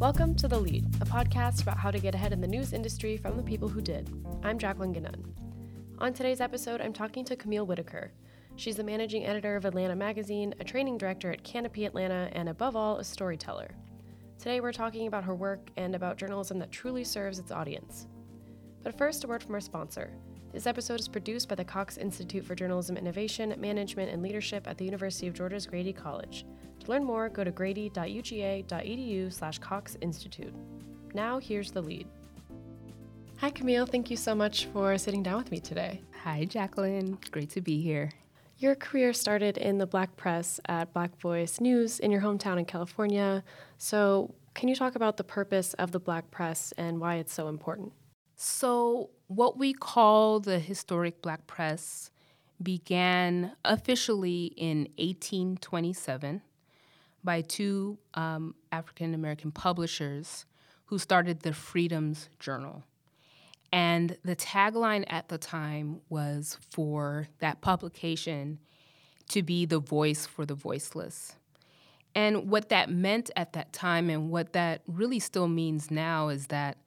Welcome to The Lead, a podcast about how to get ahead in the news industry from the people who did. I'm Jacqueline GaNun. On today's episode, I'm talking to Kamille Whittaker. She's the managing editor of Atlanta Magazine, a training director at Canopy Atlanta, and above all, a storyteller. Today, we're talking about her work and about journalism that truly serves its audience. But first, a word from our sponsor. This episode is produced by the Cox Institute for Journalism Innovation, Management, and Leadership at the University of Georgia's Grady College. To learn more, go to grady.uga.edu slash Cox Institute. Now, here's the lead. Hi, Kamille. Thank you so much for sitting down with me today. Hi, Jacqueline. Great to be here. Your career started in the Black Press at Black Voice News in your hometown in California. So, can you talk about the purpose of the Black Press and why it's so important? So, what we call the historic Black Press began officially in 1827 by two um, African American publishers who started the Freedom's Journal. And the tagline at the time was for that publication to be the voice for the voiceless. And what that meant at that time, and what that really still means now, is that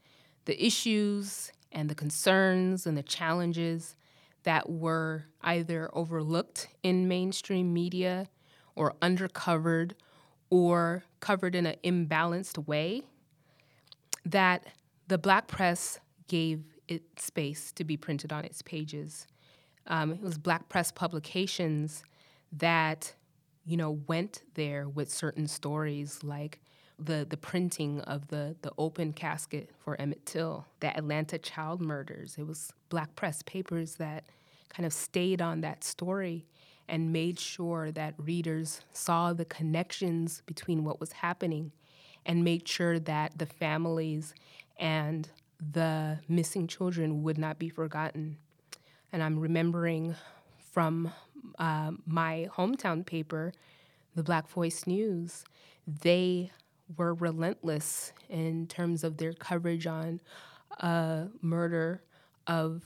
the issues and the concerns and the challenges that were either overlooked in mainstream media or undercovered or covered in an imbalanced way, that the black press gave it space to be printed on its pages. Um, it was black press publications that, you know, went there with certain stories like the the printing of the the open casket for Emmett Till, the Atlanta child murders. It was black press papers that kind of stayed on that story and made sure that readers saw the connections between what was happening and made sure that the families and the missing children would not be forgotten. And I'm remembering from uh, my hometown paper, the Black Voice News, they were relentless in terms of their coverage on a murder of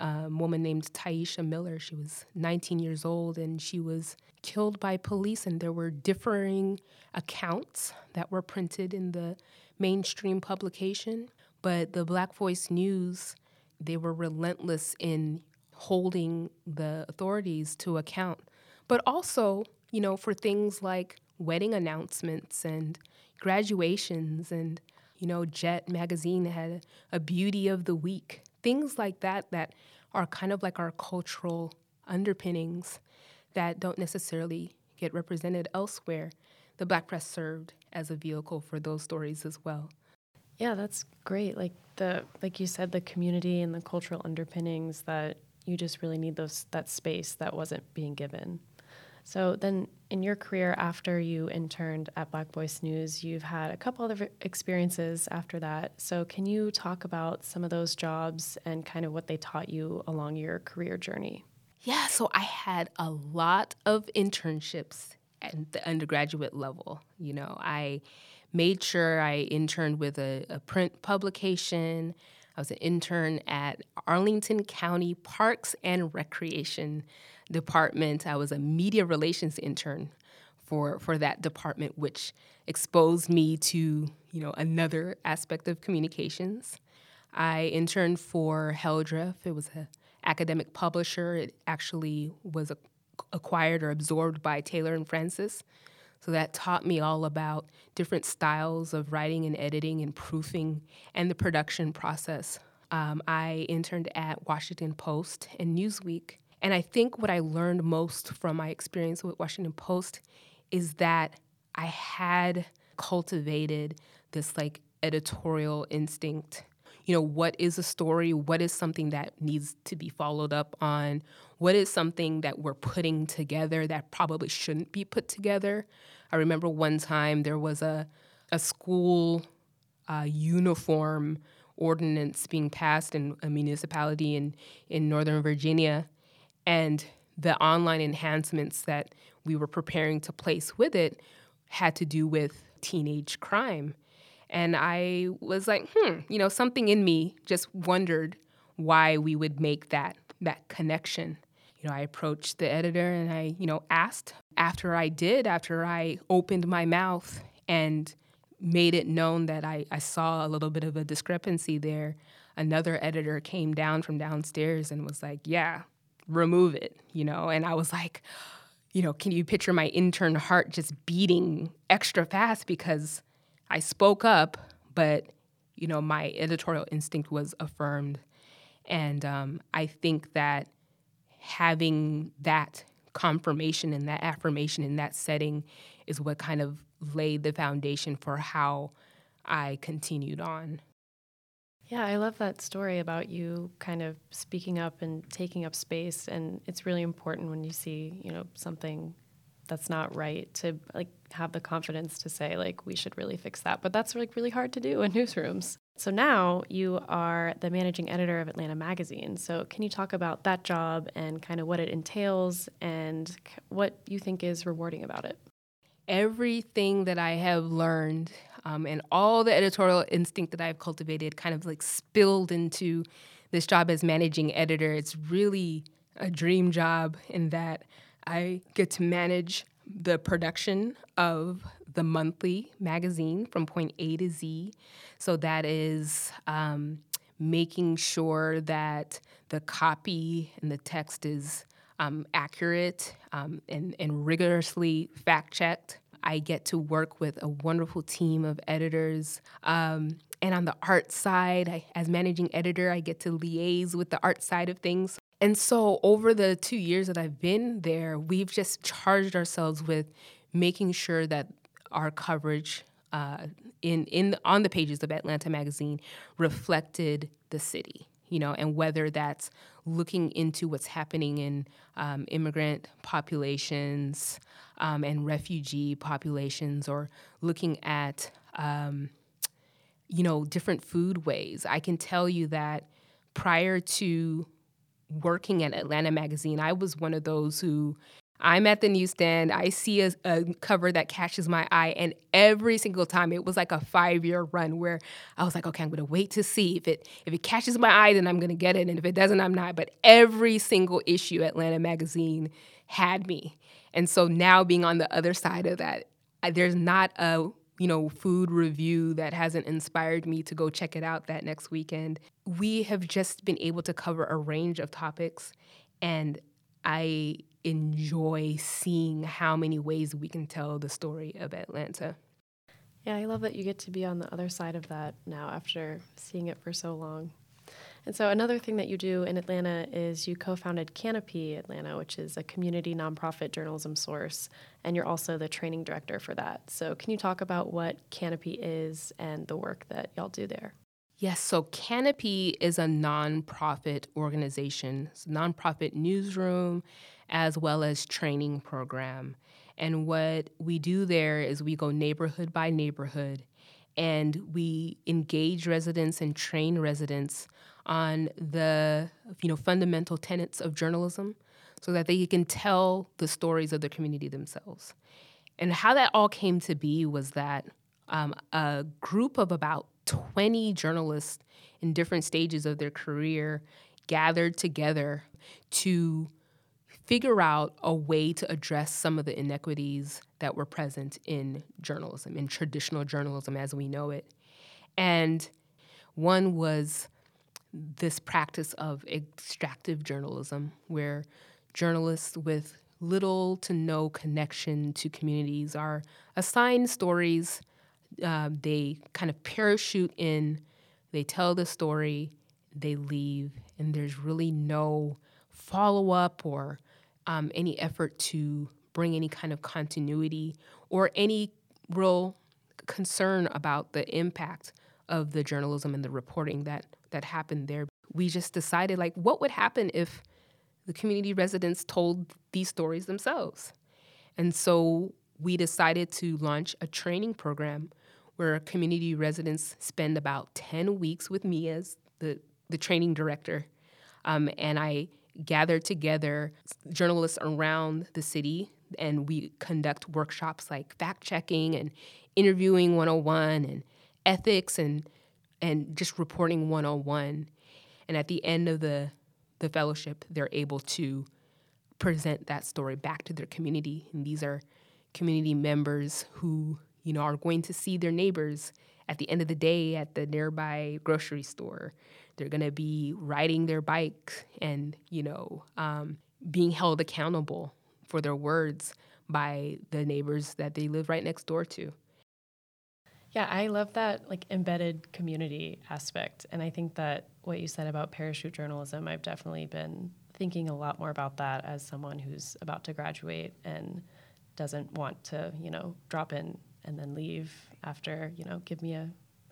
a woman named Tyisha Miller. She was 19 years old and she was killed by police, and there were differing accounts that were printed in the mainstream publication. But the Black Voice News, they were relentless in holding the authorities to account. But also, you know, for things like wedding announcements and graduations and you know jet magazine had a beauty of the week things like that that are kind of like our cultural underpinnings that don't necessarily get represented elsewhere the black press served as a vehicle for those stories as well. Yeah that's great. Like the like you said the community and the cultural underpinnings that you just really need those that space that wasn't being given so then, in your career after you interned at Black Voice News, you've had a couple other experiences after that. So can you talk about some of those jobs and kind of what they taught you along your career journey? Yeah, so I had a lot of internships at the undergraduate level. You know, I made sure I interned with a, a print publication. I was an intern at Arlington County Parks and Recreation department. I was a media relations intern for for that department, which exposed me to you know another aspect of communications. I interned for Heldref. It was an academic publisher. It actually was acquired or absorbed by Taylor and Francis. So that taught me all about different styles of writing and editing and proofing and the production process. Um, I interned at Washington Post and Newsweek. And I think what I learned most from my experience with Washington Post is that I had cultivated this like editorial instinct. You know, what is a story? What is something that needs to be followed up on? What is something that we're putting together that probably shouldn't be put together? I remember one time there was a, a school uh, uniform ordinance being passed in a municipality in, in Northern Virginia and the online enhancements that we were preparing to place with it had to do with teenage crime. And I was like, hmm, you know, something in me just wondered why we would make that that connection. You know, I approached the editor and I, you know, asked after I did, after I opened my mouth and made it known that I, I saw a little bit of a discrepancy there, another editor came down from downstairs and was like, Yeah, remove it, you know? And I was like, you know, can you picture my intern heart just beating extra fast because I spoke up, but, you know, my editorial instinct was affirmed. And um, I think that having that confirmation and that affirmation in that setting is what kind of laid the foundation for how I continued on. Yeah, I love that story about you kind of speaking up and taking up space and it's really important when you see, you know, something that's not right to like have the confidence to say like we should really fix that. But that's like really hard to do in newsrooms. So now you are the managing editor of Atlanta Magazine. So can you talk about that job and kind of what it entails and what you think is rewarding about it? Everything that I have learned um, and all the editorial instinct that I've cultivated kind of like spilled into this job as managing editor. It's really a dream job in that I get to manage the production of the monthly magazine from point A to Z. So that is um, making sure that the copy and the text is um, accurate um, and, and rigorously fact checked. I get to work with a wonderful team of editors. Um, and on the art side, I, as managing editor, I get to liaise with the art side of things. And so, over the two years that I've been there, we've just charged ourselves with making sure that our coverage uh, in in on the pages of Atlanta Magazine reflected the city you know, and whether that's looking into what's happening in um, immigrant populations um, and refugee populations, or looking at, um, you know, different foodways. I can tell you that prior to working at Atlanta Magazine, I was one of those who I'm at the newsstand. I see a, a, cover that catches my eye, and every single time it was like a five year run where I was like, okay, I'm gonna wait to see if it if it catches my eye, then I'm gonna get it, and if it doesn't, I'm not. But every single issue Atlanta Magazine had me, and so now being on the other side of that, there's not a you know food review that hasn't inspired me to go check it out that next weekend. We have just been able to cover a range of topics, and I enjoy seeing how many ways we can tell the story of Atlanta. Yeah, I love that you get to be on the other side of that now after seeing it for so long. And so, another thing that you do in Atlanta is you co founded Canopy Atlanta, which is a community nonprofit journalism source, and you're also the training director for that. So, can you talk about what Canopy is and the work that y'all do there? Yes, so Canopy is a nonprofit organization, it's a nonprofit newsroom as well as training program. And what we do there is we go neighborhood by neighborhood and we engage residents and train residents on the you know fundamental tenets of journalism so that they can tell the stories of the community themselves. And how that all came to be was that um, a group of about 20 journalists in different stages of their career gathered together to figure out a way to address some of the inequities that were present in journalism, in traditional journalism as we know it. And one was this practice of extractive journalism, where journalists with little to no connection to communities are assigned stories. Uh, they kind of parachute in, they tell the story, they leave, and there's really no follow up or um, any effort to bring any kind of continuity or any real concern about the impact of the journalism and the reporting that that happened there. We just decided like what would happen if the community residents told these stories themselves. And so we decided to launch a training program where community residents spend about 10 weeks with me as the, the training director. Um, and I gather together journalists around the city and we conduct workshops like fact checking and interviewing 101 and ethics and and just reporting 101 and at the end of the the fellowship they're able to present that story back to their community and these are community members who you know, are going to see their neighbors at the end of the day at the nearby grocery store. They're going to be riding their bike and, you know, um, being held accountable for their words by the neighbors that they live right next door to. Yeah, I love that like embedded community aspect. And I think that what you said about parachute journalism, I've definitely been thinking a lot more about that as someone who's about to graduate and doesn't want to, you know, drop in and then leave after, you know, give me a,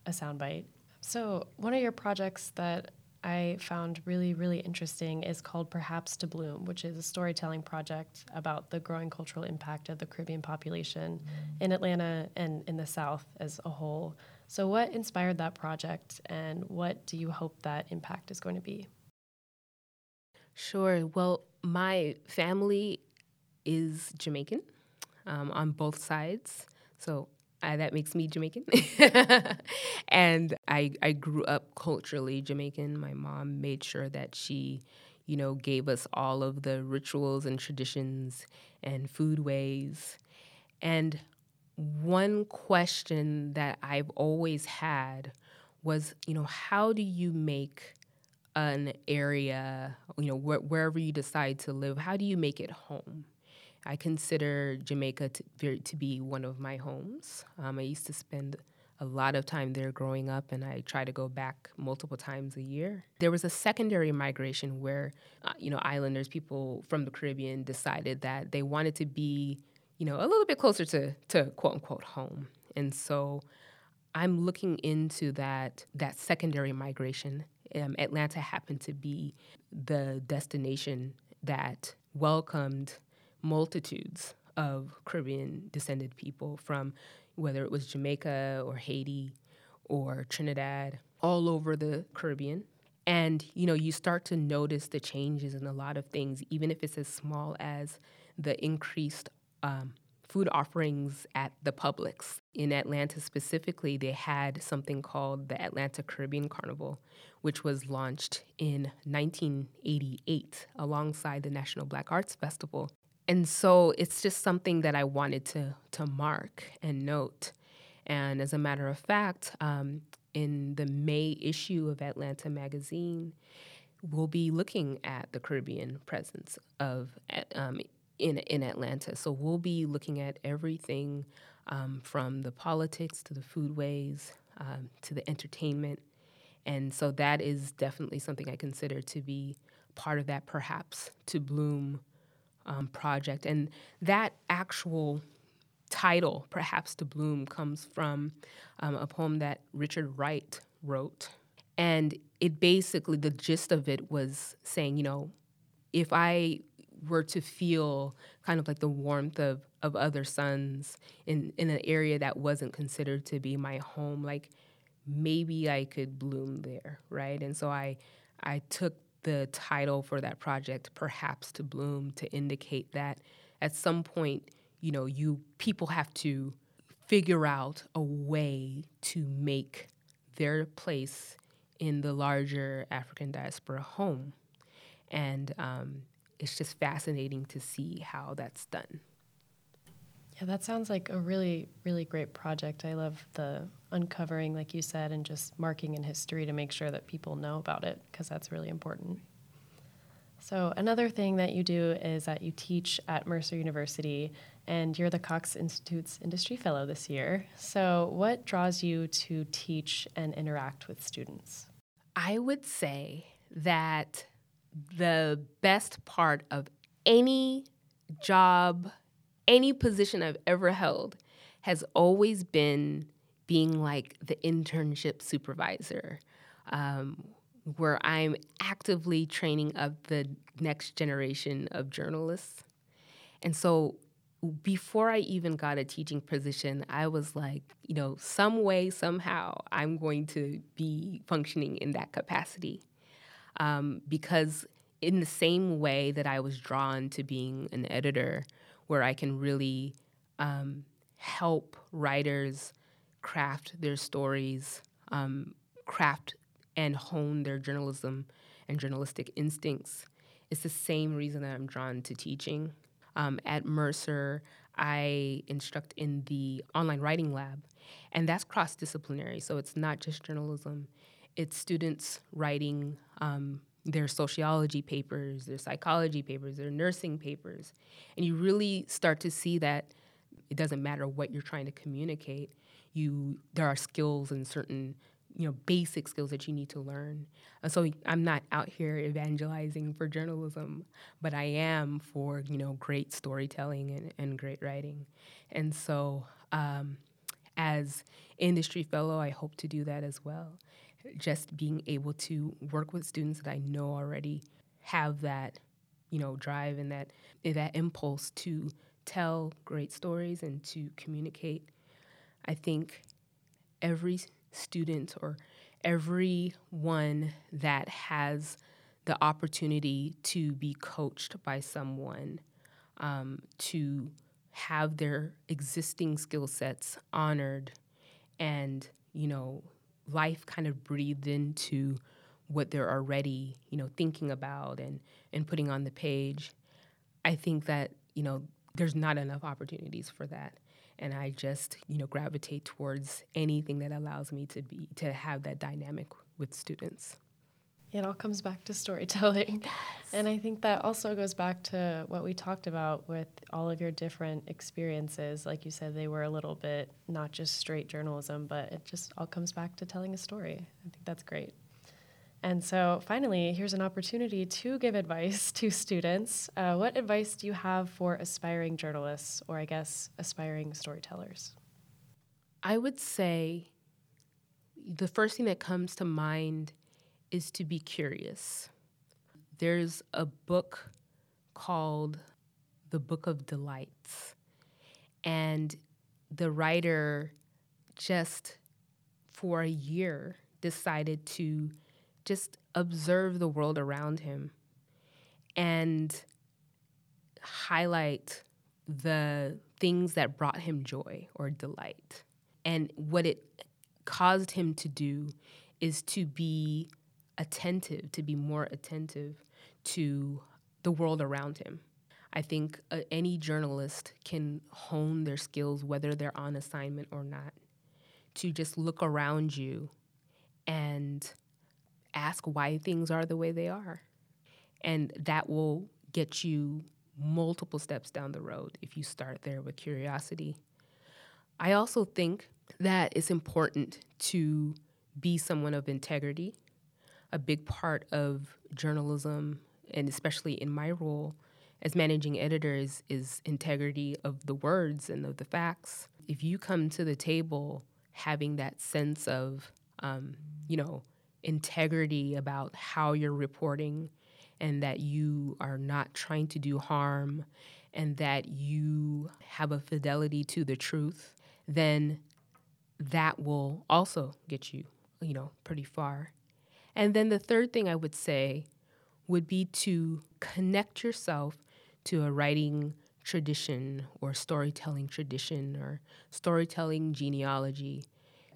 a soundbite. So, one of your projects that I found really, really interesting is called Perhaps to Bloom, which is a storytelling project about the growing cultural impact of the Caribbean population in Atlanta and in the South as a whole. So, what inspired that project, and what do you hope that impact is going to be? Sure. Well, my family is Jamaican um, on both sides. So uh, that makes me Jamaican. and I, I grew up culturally Jamaican. My mom made sure that she, you know, gave us all of the rituals and traditions and food ways. And one question that I've always had was, you know, how do you make an area, you know, wh- wherever you decide to live, how do you make it home? I consider Jamaica to, to be one of my homes. Um, I used to spend a lot of time there growing up, and I try to go back multiple times a year. There was a secondary migration where, uh, you know, islanders, people from the Caribbean, decided that they wanted to be, you know, a little bit closer to, to quote unquote home. And so I'm looking into that that secondary migration. Um, Atlanta happened to be the destination that welcomed multitudes of Caribbean descended people from whether it was Jamaica or Haiti or Trinidad, all over the Caribbean. And you know, you start to notice the changes in a lot of things, even if it's as small as the increased um, food offerings at the Publix. In Atlanta specifically, they had something called the Atlanta Caribbean Carnival, which was launched in 1988 alongside the National Black Arts Festival and so it's just something that I wanted to to mark and note. And as a matter of fact, um, in the May issue of Atlanta Magazine, we'll be looking at the Caribbean presence of um, in in Atlanta. So we'll be looking at everything um, from the politics to the foodways um, to the entertainment, and so that is definitely something I consider to be part of that, perhaps to bloom um, project. And that actual title, Perhaps to Bloom, comes from um, a poem that Richard Wright wrote. And it basically, the gist of it was saying, you know, if I were to feel kind of like the warmth of, of other suns in, in an area that wasn't considered to be my home, like maybe I could bloom there, right? And so I I took the title for that project perhaps to bloom to indicate that at some point you know you people have to figure out a way to make their place in the larger african diaspora home. And um, it's just fascinating to see how that's done yeah, that sounds like a really, really great project. I love the uncovering, like you said, and just marking in history to make sure that people know about it because that's really important. So, another thing that you do is that you teach at Mercer University, and you're the Cox Institute's Industry Fellow this year. So, what draws you to teach and interact with students? I would say that the best part of any job any position I've ever held has always been being like the internship supervisor, um, where I'm actively training up the next generation of journalists. And so before I even got a teaching position, I was like, you know, some way, somehow, I'm going to be functioning in that capacity. Um, because in the same way that I was drawn to being an editor, where I can really um, help writers craft their stories, um, craft and hone their journalism and journalistic instincts. It's the same reason that I'm drawn to teaching. Um, at Mercer, I instruct in the online writing lab, and that's cross disciplinary. So it's not just journalism, it's students writing um, their sociology papers, their psychology papers, their nursing papers. And you really start to see that it doesn't matter what you're trying to communicate. You there are skills and certain you know basic skills that you need to learn. And so I'm not out here evangelizing for journalism, but I am for you know great storytelling and, and great writing. And so um, as industry fellow, I hope to do that as well. Just being able to work with students that I know already have that you know drive and that that impulse to tell great stories and to communicate. I think every student or everyone that has the opportunity to be coached by someone um, to have their existing skill sets honored and you know life kind of breathed into what they're already you know thinking about and and putting on the page i think that you know there's not enough opportunities for that and I just you know gravitate towards anything that allows me to be to have that dynamic with students. It all comes back to storytelling. And I think that also goes back to what we talked about with all of your different experiences. Like you said, they were a little bit not just straight journalism, but it just all comes back to telling a story. I think that's great. And so, finally, here's an opportunity to give advice to students. Uh, what advice do you have for aspiring journalists, or I guess aspiring storytellers? I would say the first thing that comes to mind is to be curious. There's a book called The Book of Delights, and the writer just for a year decided to just observe the world around him and highlight the things that brought him joy or delight. And what it caused him to do is to be attentive, to be more attentive to the world around him. I think uh, any journalist can hone their skills, whether they're on assignment or not, to just look around you and ask why things are the way they are. And that will get you multiple steps down the road if you start there with curiosity. I also think that it's important to be someone of integrity. A big part of journalism, and especially in my role as managing editor, is, is integrity of the words and of the facts. If you come to the table having that sense of, um, you know, integrity about how you're reporting and that you are not trying to do harm and that you have a fidelity to the truth, then that will also get you, you know, pretty far. And then the third thing I would say would be to connect yourself to a writing tradition or storytelling tradition or storytelling genealogy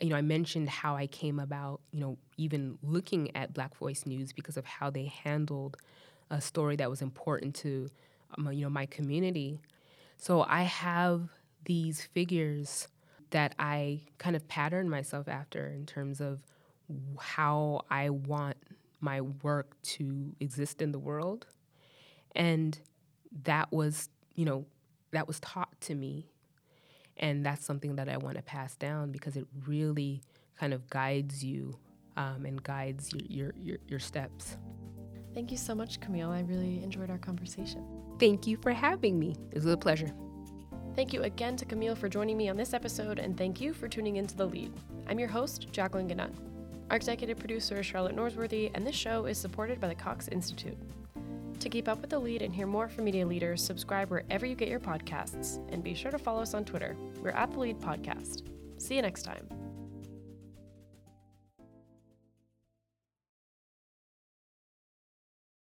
you know, I mentioned how I came about, you know, even looking at Black Voice News because of how they handled a story that was important to, um, you know, my community. So I have these figures that I kind of pattern myself after in terms of how I want my work to exist in the world. And that was, you know, that was taught to me and that's something that I want to pass down because it really kind of guides you um, and guides your, your, your, your steps. Thank you so much, Kamille. I really enjoyed our conversation. Thank you for having me. It was a pleasure. Thank you again to Kamille for joining me on this episode, and thank you for tuning into The Lead. I'm your host, Jacqueline GaNun. Our executive producer is Charlotte Norsworthy, and this show is supported by the Cox Institute. To keep up with the lead and hear more from media leaders, subscribe wherever you get your podcasts, and be sure to follow us on Twitter. We're at the Lead Podcast. See you next time.